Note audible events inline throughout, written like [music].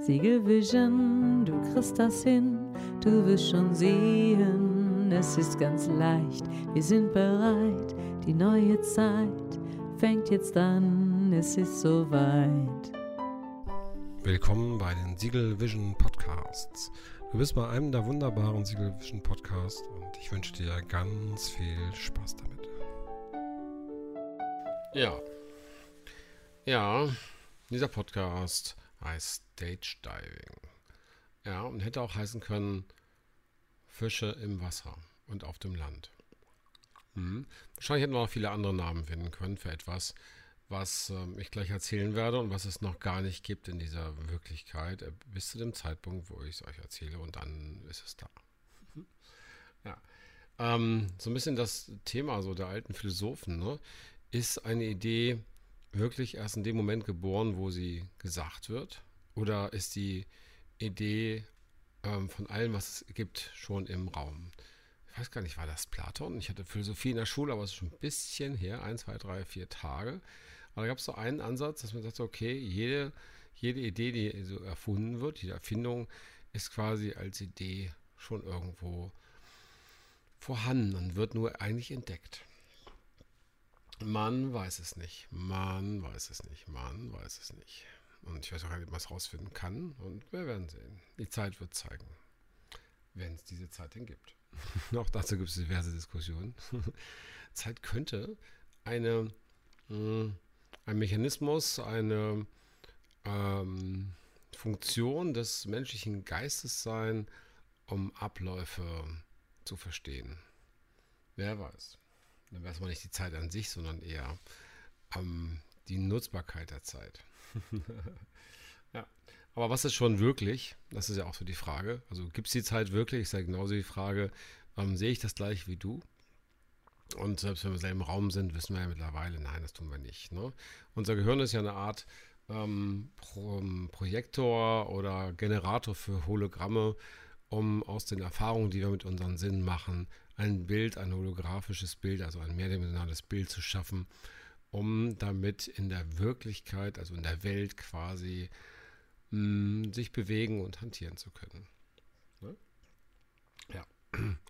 Siegelvision, du kriegst das hin, du wirst schon sehen, es ist ganz leicht, wir sind bereit, die neue Zeit fängt jetzt an, es ist soweit. Willkommen bei den Siegel Vision Podcasts. Du bist bei einem der wunderbaren Siegel Vision Podcasts und ich wünsche dir ganz viel Spaß damit. Ja. Ja, dieser Podcast heißt Stage Diving. Ja, und hätte auch heißen können Fische im Wasser und auf dem Land. Hm. Wahrscheinlich hätten wir noch viele andere Namen finden können für etwas, was äh, ich gleich erzählen werde und was es noch gar nicht gibt in dieser Wirklichkeit, äh, bis zu dem Zeitpunkt, wo ich es euch erzähle und dann ist es da. [laughs] ja. Ähm, so ein bisschen das Thema so der alten Philosophen, ne, ist eine Idee wirklich erst in dem Moment geboren, wo sie gesagt wird? Oder ist die Idee ähm, von allem, was es gibt, schon im Raum? Ich weiß gar nicht, war das Platon? Ich hatte Philosophie in der Schule, aber es ist schon ein bisschen her, ein, zwei, drei, vier Tage. Aber da gab es so einen Ansatz, dass man sagt, okay, jede, jede Idee, die so erfunden wird, jede Erfindung, ist quasi als Idee schon irgendwo vorhanden und wird nur eigentlich entdeckt. Man weiß es nicht. Man weiß es nicht. Man weiß es nicht. Und ich weiß auch gar nicht, ob man es rausfinden kann. Und wir werden sehen. Die Zeit wird zeigen. Wenn es diese Zeit denn gibt. [laughs] auch dazu gibt es diverse Diskussionen. [laughs] Zeit könnte eine, äh, ein Mechanismus, eine ähm, Funktion des menschlichen Geistes sein, um Abläufe zu verstehen. Wer weiß. Dann wäre es mal nicht die Zeit an sich, sondern eher ähm, die Nutzbarkeit der Zeit. [laughs] ja. Aber was ist schon wirklich? Das ist ja auch so die Frage. Also gibt es die Zeit wirklich? Ich sage genauso die Frage, warum sehe ich das gleich wie du? Und selbst wenn wir im selben Raum sind, wissen wir ja mittlerweile, nein, das tun wir nicht. Ne? Unser Gehirn ist ja eine Art ähm, Pro Projektor oder Generator für Hologramme, um aus den Erfahrungen, die wir mit unseren Sinnen machen, ein Bild, ein holographisches Bild, also ein mehrdimensionales Bild zu schaffen, um damit in der Wirklichkeit, also in der Welt quasi, mh, mm, sich bewegen und hantieren zu können. Ne? Ja,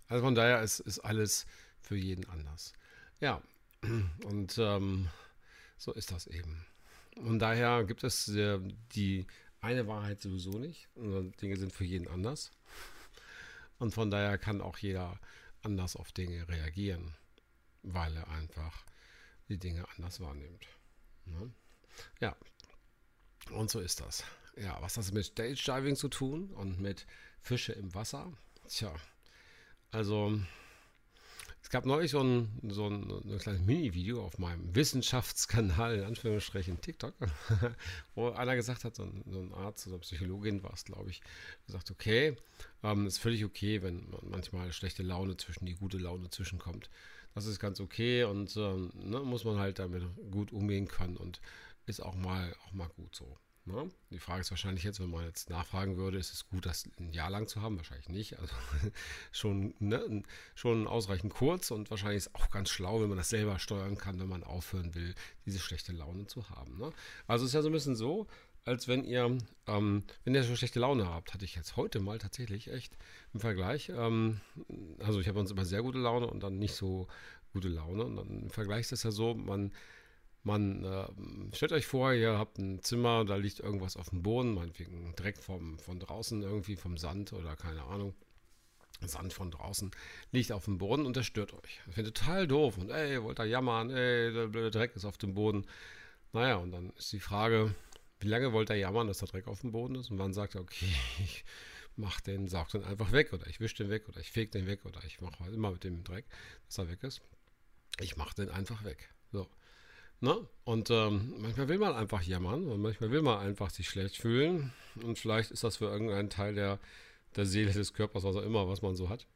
also von daher ist, ist alles für jeden anders. Ja, und ähm, so ist das eben. Und daher gibt es äh, die eine Wahrheit sowieso nicht. Dinge sind für jeden anders. Und von daher kann auch jeder anders auf Dinge reagieren, weil er einfach die Dinge anders wahrnimmt. Ne? Ja, und so ist das. Ja, was hat das mit Stage Diving zu tun und mit Fische im Wasser? Tja, also es gab neulich so ein, so ein, ein kleines Mini-Video auf meinem Wissenschaftskanal, in Anführungsstrichen TikTok, [laughs] wo einer gesagt hat, so ein, so ein Arzt oder Psychologin war es, glaube ich, gesagt, okay, ähm, ist völlig okay, wenn manchmal schlechte Laune zwischen die gute Laune zwischenkommt. Das ist ganz okay und ähm, ne, muss man halt damit gut umgehen können und ist auch mal, auch mal gut so. Ne? Die Frage ist wahrscheinlich jetzt, wenn man jetzt nachfragen würde, ist es gut, das ein Jahr lang zu haben? Wahrscheinlich nicht. Also [laughs] schon, ne, schon ausreichend kurz und wahrscheinlich ist auch ganz schlau, wenn man das selber steuern kann, wenn man aufhören will, diese schlechte Laune zu haben. Ne? Also es ist ja so ein bisschen so, als wenn ihr, ähm, wenn ihr schon schlechte Laune habt, hatte ich jetzt heute mal tatsächlich echt im Vergleich. Ähm, also ich habe uns immer sehr gute Laune und dann nicht so gute Laune. Und dann im Vergleich ist das ja so, man man äh, stellt euch vor, ihr habt ein Zimmer, da liegt irgendwas auf dem Boden, meinetwegen Dreck vom, von draußen irgendwie, vom Sand oder keine Ahnung. Sand von draußen liegt auf dem Boden und das stört euch. Das findet total doof und ey, wollt ihr jammern, ey, der blöde Dreck ist auf dem Boden. Naja, und dann ist die Frage, wie lange wollt ihr jammern, dass der Dreck auf dem Boden ist? Und man sagt, okay, [laughs] ich mach den, saug den einfach weg oder ich wische den weg oder ich fege den weg oder ich mache halt immer mit dem Dreck, dass er weg ist. Ich mache den einfach weg. So. Ne? Und ähm, manchmal will man einfach jammern und manchmal will man einfach sich schlecht fühlen. Und vielleicht ist das für irgendeinen Teil der, der Seele des Körpers, was auch immer, was man so hat.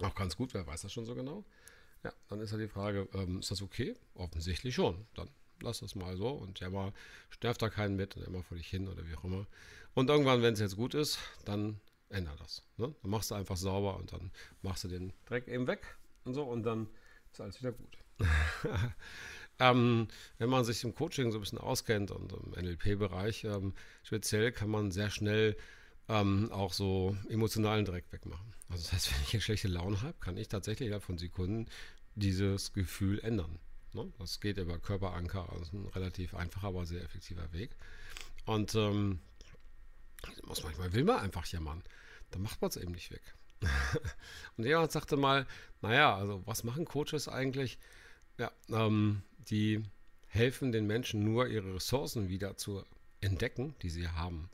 Auch ganz gut, wer weiß das schon so genau. Ja, dann ist ja die Frage, ähm, ist das okay? Offensichtlich schon. Dann lass das mal so und jammer, nervt da keinen mit und immer vor dich hin oder wie auch immer. Und irgendwann, wenn es jetzt gut ist, dann ändert das. Ne? Dann machst du einfach sauber und dann machst du den Dreck eben weg und so und dann ist alles wieder gut. [laughs] Ähm, wenn man sich im Coaching so ein bisschen auskennt und im NLP-Bereich ähm, speziell, kann man sehr schnell ähm, auch so emotionalen Dreck wegmachen. Also das heißt, [laughs] wenn ich eine schlechte Laune habe, kann ich tatsächlich ja von Sekunden dieses Gefühl ändern. Ne? Das geht über Körperanker, also ein relativ einfacher, aber sehr effektiver Weg. Und ähm, muss manchmal will man einfach jammern. Dann macht man es eben nicht weg. [laughs] und jemand sagte mal, naja, also was machen Coaches eigentlich? Ja, ähm, die helfen den Menschen nur, ihre Ressourcen wieder zu entdecken, die sie haben.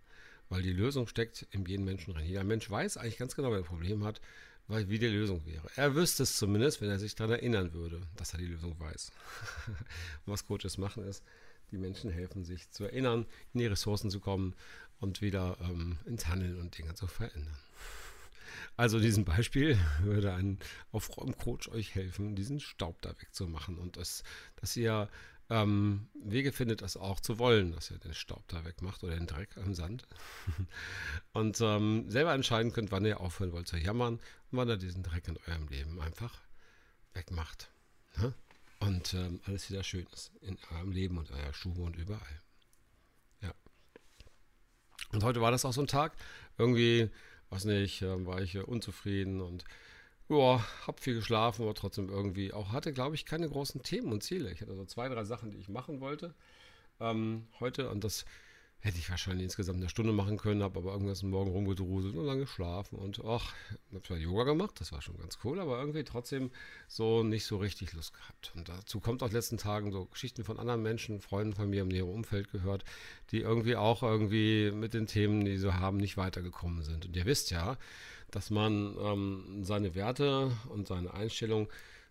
Weil die Lösung steckt in jedem Menschen drin. Jeder Mensch weiß eigentlich ganz genau, wer ein Problem hat, weil wie die Lösung wäre. Er wüsste es zumindest, wenn er sich daran erinnern würde, dass er die Lösung weiß. [laughs] Was Coaches machen ist, die Menschen helfen, sich zu erinnern, in die Ressourcen zu kommen und wieder ähm, ins Handeln und Dinge zu verändern. Also diesem Beispiel [laughs] würde ein Aufräumcoach euch helfen, diesen Staub da wegzumachen und das, dass ihr ähm, Wege findet, das auch zu wollen, dass ihr den Staub da wegmacht oder den Dreck am Sand. [laughs] und ähm, selber entscheiden könnt, wann ihr aufhören wollt zu jammern und wann ihr diesen Dreck in eurem Leben einfach wegmacht. Ne? Und ähm, alles wieder schön ist in eurem Leben und eurer Schuhe und überall. Ja. Und heute war das auch so ein Tag. Irgendwie weiß nicht, äh, war ich unzufrieden und ja, hab viel geschlafen, aber trotzdem irgendwie auch hatte, glaube ich, keine großen Themen und Ziele. Ich hatte so zwei, drei Sachen, die ich machen wollte ähm, heute und das Hätte ich wahrscheinlich insgesamt eine Stunde machen können, habe aber irgendwas Morgen rumgedruselt und dann geschlafen und ach, habe zwar Yoga gemacht, das war schon ganz cool, aber irgendwie trotzdem so nicht so richtig Lust gehabt. Und dazu kommt auch letzten Tagen so Geschichten von anderen Menschen, Freunden von mir im näheren Umfeld gehört, die irgendwie auch irgendwie mit den Themen, die sie haben, nicht weitergekommen sind. Und ihr wisst ja, dass man ähm, seine Werte und seine Einstellung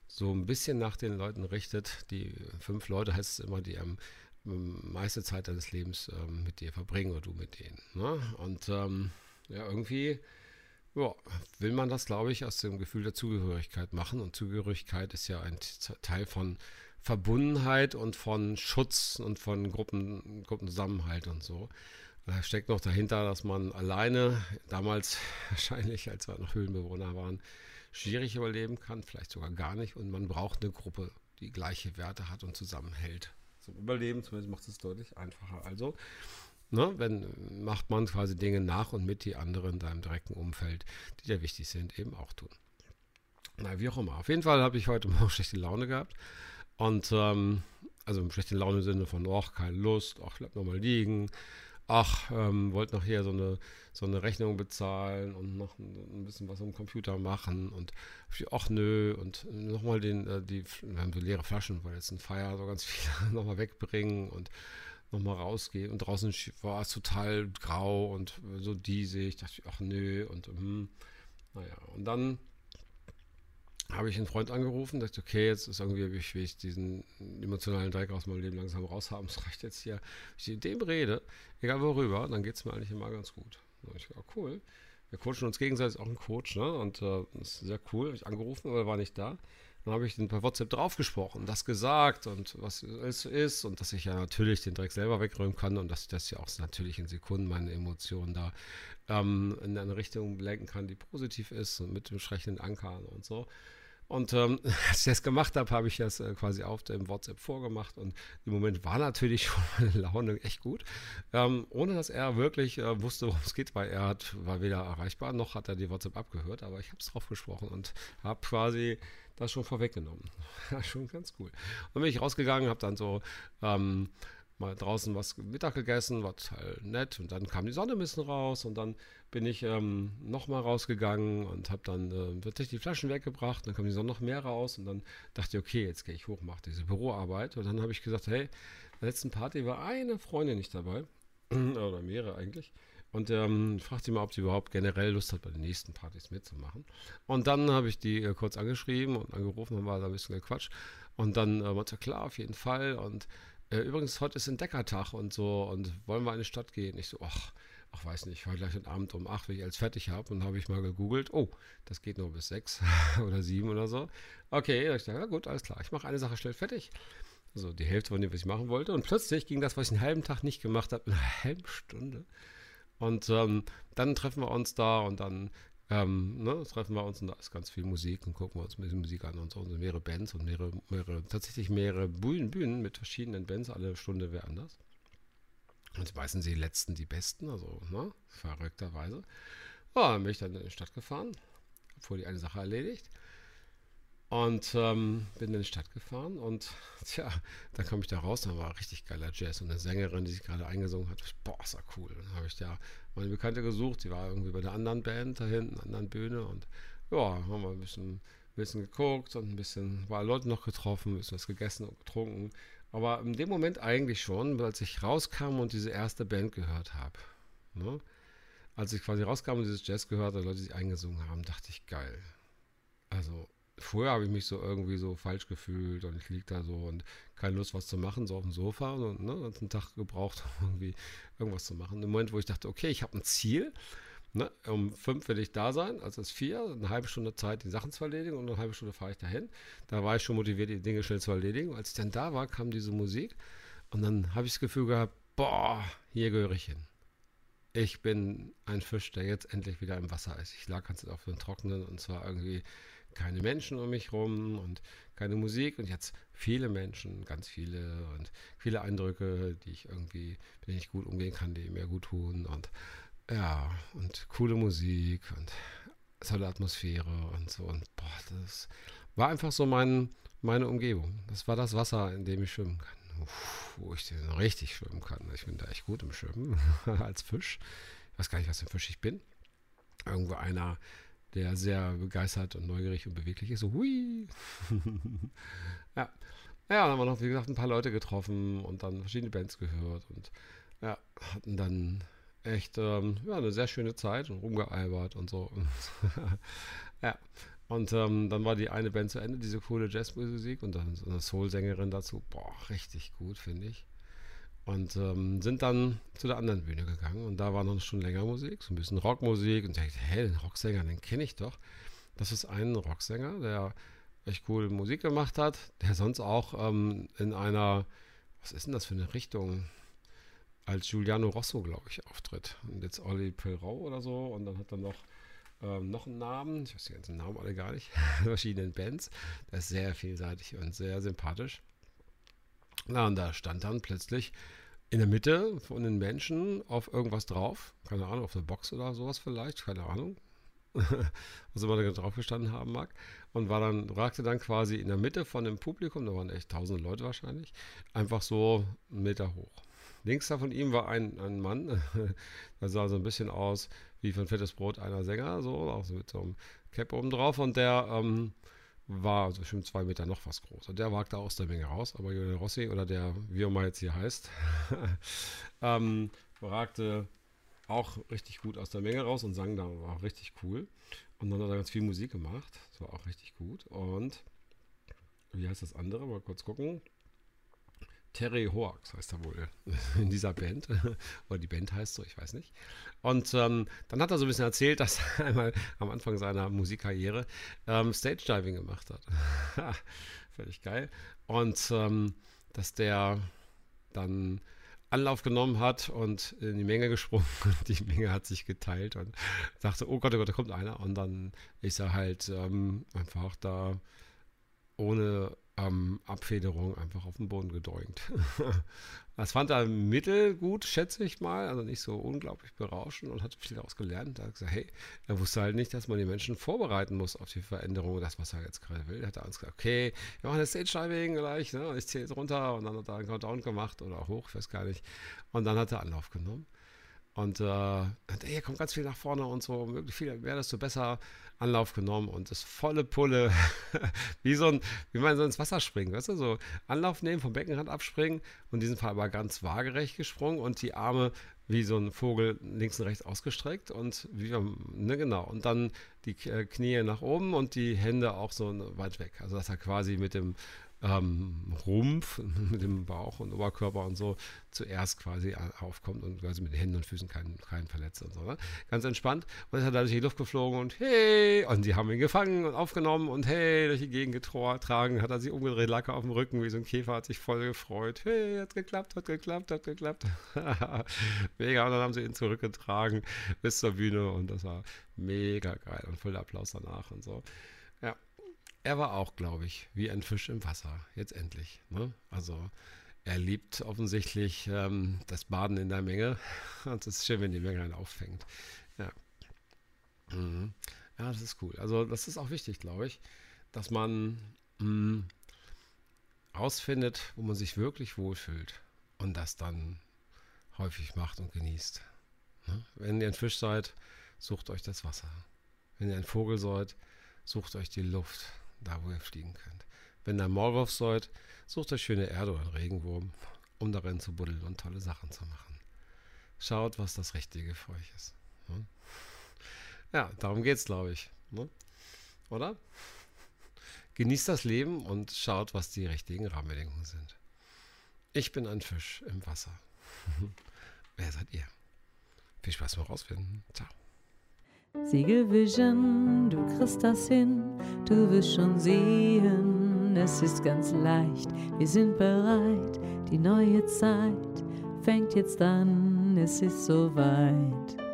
so ein bisschen nach den Leuten richtet. Die fünf Leute heißt es immer, die am meiste Zeit deines Lebens ähm, mit dir verbringen oder du mit denen. Ne? Und ähm, ja, irgendwie ja, will man das, glaube ich, aus dem Gefühl der Zugehörigkeit machen. Und Zugehörigkeit ist ja ein Teil von Verbundenheit und von Schutz und von Gruppen, Gruppenzusammenhalt und so. Da steckt noch dahinter, dass man alleine, damals [laughs] wahrscheinlich, als wir noch Höhlenbewohner waren, schwierig überleben kann, vielleicht sogar gar nicht. Und man braucht eine Gruppe, die gleiche Werte hat und zusammenhält zum Überleben. Zumindest macht es deutlich einfacher. Also, ne, wenn macht man quasi Dinge nach und mit, die anderen in deinem direkten Umfeld, die dir wichtig sind, eben auch tun. Na, wie auch immer. Auf jeden Fall habe ich heute [laughs] Morgen schlechte Laune gehabt. Und, ähm, also schlechten Laune im Sinne von, ach, keine Lust, ach, bleib nochmal liegen. Ach, ähm, wollte nachher so eine, so eine Rechnung bezahlen und noch ein, bisschen was am Computer machen und ach nö, und nochmal den, äh, die, wir haben so leere Flaschen, weil jetzt ein Feier so ganz viele [laughs] nochmal wegbringen und nochmal rausgehen. Und draußen war es total grau und so diesig. Ich dachte, ach nö, und hm, naja, und dann habe ich einen Freund angerufen, dachte, okay, jetzt ist irgendwie, wie ich diesen emotionalen Dreck aus meinem Leben langsam raushaben. Es reicht jetzt hier. Wenn ich mit dem rede, egal worüber, dann geht es mir eigentlich immer ganz gut. Und ich dachte, cool. Wir coachen uns gegenseitig, auch ein Coach, ne? Und äh, das ist sehr cool. Habe ich angerufen, aber er war nicht da. Dann habe ich den per WhatsApp draufgesprochen, das gesagt und was es ist und dass ich ja natürlich den Dreck selber wegräumen kann und dass ich das ja auch natürlich in Sekunden meine Emotionen da ähm, in eine Richtung lenken kann, die positiv ist und mit dem schrecklichen Ankern und so. Und ähm, [laughs] als ich das gemacht habe, habe ich das äh, quasi auf dem WhatsApp vorgemacht. Und im Moment war natürlich [laughs] schon meine Laune echt gut. Ähm, ohne dass er wirklich äh, wusste, worum es geht, weil er hat, war weder erreichbar, noch hat er die WhatsApp abgehört. Aber ich habe es drauf gesprochen und habe quasi das schon vorweggenommen. [laughs] schon ganz cool. Und bin ich rausgegangen, habe dann so ähm, mal draußen was Mittag gegessen, war total nett. Und dann kam die Sonne ein bisschen raus und dann bin ich ähm, nochmal rausgegangen und habe dann äh, wirklich die Flaschen weggebracht. Dann kam die Sonne noch mehr raus und dann dachte ich, okay, jetzt gehe ich hoch, mache diese Büroarbeit. Und dann habe ich gesagt, hey, bei der letzten Party war eine Freundin nicht dabei. [clears throat] Oder mehrere eigentlich. Und ähm, fragte sie mal, ob sie überhaupt generell Lust hat, bei den nächsten Partys mitzumachen. Und dann habe ich die äh, kurz angeschrieben und angerufen, haben wir da ein bisschen gequatscht. Und dann äh, war es ja klar, auf jeden Fall. Und äh, übrigens, heute ist Entdeckertag und so. Und wollen wir in die Stadt gehen? Ich so, ach, ach weiß nicht, heute gleich heute Abend um 8, wenn ich alles fertig habe. Und habe ich mal gegoogelt, oh, das geht nur bis 6 [laughs] oder 7 oder so. Okay, ich dachte, ja gut, alles klar, ich mache eine Sache schnell fertig. Also die Hälfte von dem, was ich machen wollte. Und plötzlich ging das, was ich einen halben Tag nicht gemacht habe, in einer halben Stunde. Und ähm, dann treffen wir uns da und dann ähm, ne, treffen wir uns und da ist ganz viel Musik und gucken wir uns ein bisschen Musik an und so. Und mehrere Bands und mehrere, mehrere, tatsächlich mehrere Bühnen, Bühnen mit verschiedenen Bands, alle Stunde wer anders. Und meistens die letzten, die besten, also ne, verrückterweise. Ja, dann bin ich dann in die Stadt gefahren, habe vor die eine Sache erledigt und ähm, bin in die Stadt gefahren und [laughs] tja, dann kam ich da raus, da war richtig geiler Jazz und eine Sängerin, die sich gerade eingesungen hat. Boah, ist ja cool. Dann habe ich da meine Bekannte gesucht, die war irgendwie bei der anderen Band da hinten, anderen Bühne und ja, haben wir ein bisschen, bisschen geguckt und ein bisschen, war Leute noch getroffen, ein bisschen was gegessen und getrunken. Aber in dem Moment eigentlich schon, als ich rauskam und diese erste Band gehört habe. Ne? Als ich quasi rauskam und dieses Jazz gehört habe, Leute, die sich eingesungen haben, dachte ich, geil. Also vorher habe ich mich so irgendwie so falsch gefühlt und ich liege da so und keine Lust, was zu machen, so auf dem Sofa und ne, einen Tag gebraucht, [laughs] irgendwie irgendwas zu machen. Im Moment, wo ich dachte, okay, ich habe ein Ziel, ne, um fünf will ich da sein, also ist vier, eine halbe Stunde Zeit, die Sachen zu erledigen und eine halbe Stunde fahre ich dahin. Da war ich schon motiviert, die Dinge schnell zu erledigen. Als ich dann da war, kam diese Musik und dann habe ich das Gefühl gehabt, boah, hier gehöre ich hin. Ich bin ein Fisch, der jetzt endlich wieder im Wasser ist. Ich lag ganz auf dem Trockenen und zwar irgendwie keine Menschen um mich rum und keine Musik und jetzt viele Menschen, ganz viele und viele Eindrücke, die ich irgendwie, mit denen ich gut umgehen kann, die mir gut tun und ja, und coole Musik und tolle Atmosphäre und so und boah, das war einfach so mein, meine Umgebung. Das war das Wasser, in dem ich schwimmen kann. Uff, wo ich richtig schwimmen kann. Ich bin da echt gut im Schwimmen [laughs] als Fisch. Ich weiß gar nicht, was für ein Fisch ich bin. Irgendwo einer der sehr begeistert und neugierig und beweglich ist. So, hui. [laughs] ja. Ja, dann haben wir noch, wie gesagt, ein paar Leute getroffen und dann verschiedene Bands gehört und ja, hatten dann echt ähm, ja, eine sehr schöne Zeit und rumgealbert und so. [laughs] ja. Und ähm, dann war die eine Band zu Ende, diese coole Jazzmusik und dann so eine Soul-Sängerin dazu. Boah, richtig gut, finde ich. Und ähm, sind dann zu der anderen Bühne gegangen und da war noch schon länger Musik, so ein bisschen Rockmusik. Und ich dachte, hey, den Rocksänger, den kenne ich doch. Das ist ein Rocksänger, der echt cool Musik gemacht hat, der sonst auch ähm, in einer, was ist denn das für eine Richtung, als Giuliano Rosso, glaube ich, auftritt. Und jetzt Olli Pelrau oder so. Und dann hat er noch, ähm, noch einen Namen, ich weiß die ganzen Namen alle gar nicht, [laughs] verschiedenen Bands. Der ist sehr vielseitig und sehr sympathisch. Na, und da stand dann plötzlich in der Mitte von den Menschen auf irgendwas drauf. Keine Ahnung, auf der Box oder sowas vielleicht, keine Ahnung. [laughs] was immer da drauf gestanden haben mag. Und war dann, ragte dann quasi in der Mitte von dem Publikum, da waren echt tausende Leute wahrscheinlich, einfach so einen Meter hoch. Links da von ihm war ein, ein Mann, [laughs] der sah so ein bisschen aus wie von Fettes Brot einer Sänger, so, auch so mit so einem Cap oben drauf. Und der ähm, war so bestimmt zwei Meter noch was groß. Und der wagte aus der Menge raus. Aber Julian Rossi oder der, wie auch mal jetzt hier heißt, [laughs] ähm, ragte auch richtig gut aus der Menge raus und sang da, war auch richtig cool. Und dann hat er ganz viel Musik gemacht. Das war auch richtig gut. Und wie heißt das andere? Mal kurz gucken. Terry Hoax heißt er wohl [laughs] in dieser Band. Oder die Band heißt so, ich weiß nicht. Und ähm, dann hat er so ein bisschen erzählt, dass er einmal am Anfang seiner Musikkarriere ähm, Stage Diving gemacht hat. [laughs] Völlig geil. Und ähm, dass der dann Anlauf genommen hat und in die Menge gesprungen [laughs] und die Menge hat sich geteilt und sagte, oh Gott, oh Gott, da kommt einer. Und dann ist er halt ähm, einfach da ohne ähm, Abfederung einfach auf den Boden gedeugt. [laughs] das fand er mittelgut, schätze ich mal, also nicht so unglaublich berauschend und hat viel daraus gelernt. Er hat gesagt, hey, er wusste halt nicht, dass man die Menschen vorbereiten muss auf die Veränderung, das, was er jetzt gerade will. Er hat uns gesagt, okay, wir machen das Stage-Diving gleich, ne? ich zähle jetzt runter und dann hat er einen Countdown gemacht oder hoch, ich weiß gar nicht. Und dann hat er Anlauf genommen. Und äh, hier kommt ganz viel nach vorne und so, viel mehr, desto besser Anlauf genommen und das volle Pulle, [laughs] wie so ein, wie man so ins Wasser springt, weißt du, so Anlauf nehmen, vom Beckenrand abspringen und in diesem Fall aber ganz waagerecht gesprungen und die Arme wie so ein Vogel links und rechts ausgestreckt und wie, ne, genau, und dann die Knie nach oben und die Hände auch so weit weg. Also dass er quasi mit dem ähm, Rumpf [laughs] mit dem Bauch und Oberkörper und so zuerst quasi aufkommt und quasi mit den Händen und Füßen keinen, keinen verletzt und so. Ne? Ganz entspannt. Und ist er da durch die Luft geflogen und hey, und sie haben ihn gefangen und aufgenommen und hey, durch die Gegend getragen, hat er sich umgedreht, lag auf dem Rücken wie so ein Käfer, hat sich voll gefreut. Hey, hat geklappt, hat geklappt, hat geklappt. [laughs] mega. Und dann haben sie ihn zurückgetragen bis zur Bühne und das war mega geil und voller Applaus danach und so. Er war auch, glaube ich, wie ein Fisch im Wasser. Jetzt endlich. Ne? Also er liebt offensichtlich ähm, das Baden in der Menge. [laughs] Und es ist schön, wenn die Menge einen auffängt. Ja. Mhm. Ja, das ist cool. Also das ist auch wichtig, glaube ich, dass man mh, rausfindet, wo man sich wirklich wohlfühlt und das dann häufig macht und genießt. Ne? Wenn ihr ein Fisch seid, sucht euch das Wasser. Wenn ihr ein Vogel seid, sucht euch die Luft da wo ihr fliegen könnt. Wenn ihr Maulwurf seid, sucht euch schöne Erde oder einen Regenwurm, um darin zu buddeln und tolle Sachen zu machen. Schaut, was das Richtige für euch ist. Ne? Ja, darum geht es, glaube ich. Ne? Oder? Genießt das Leben und schaut, was die richtigen Rahmenbedingungen sind. Ich bin ein Fisch im Wasser. [laughs] Wer seid ihr? Viel Spaß beim Rausfinden. Ciao. Siegelvision, du kriegst das hin, du wirst schon sehen, es ist ganz leicht, wir sind bereit, die neue Zeit fängt jetzt an, es ist soweit.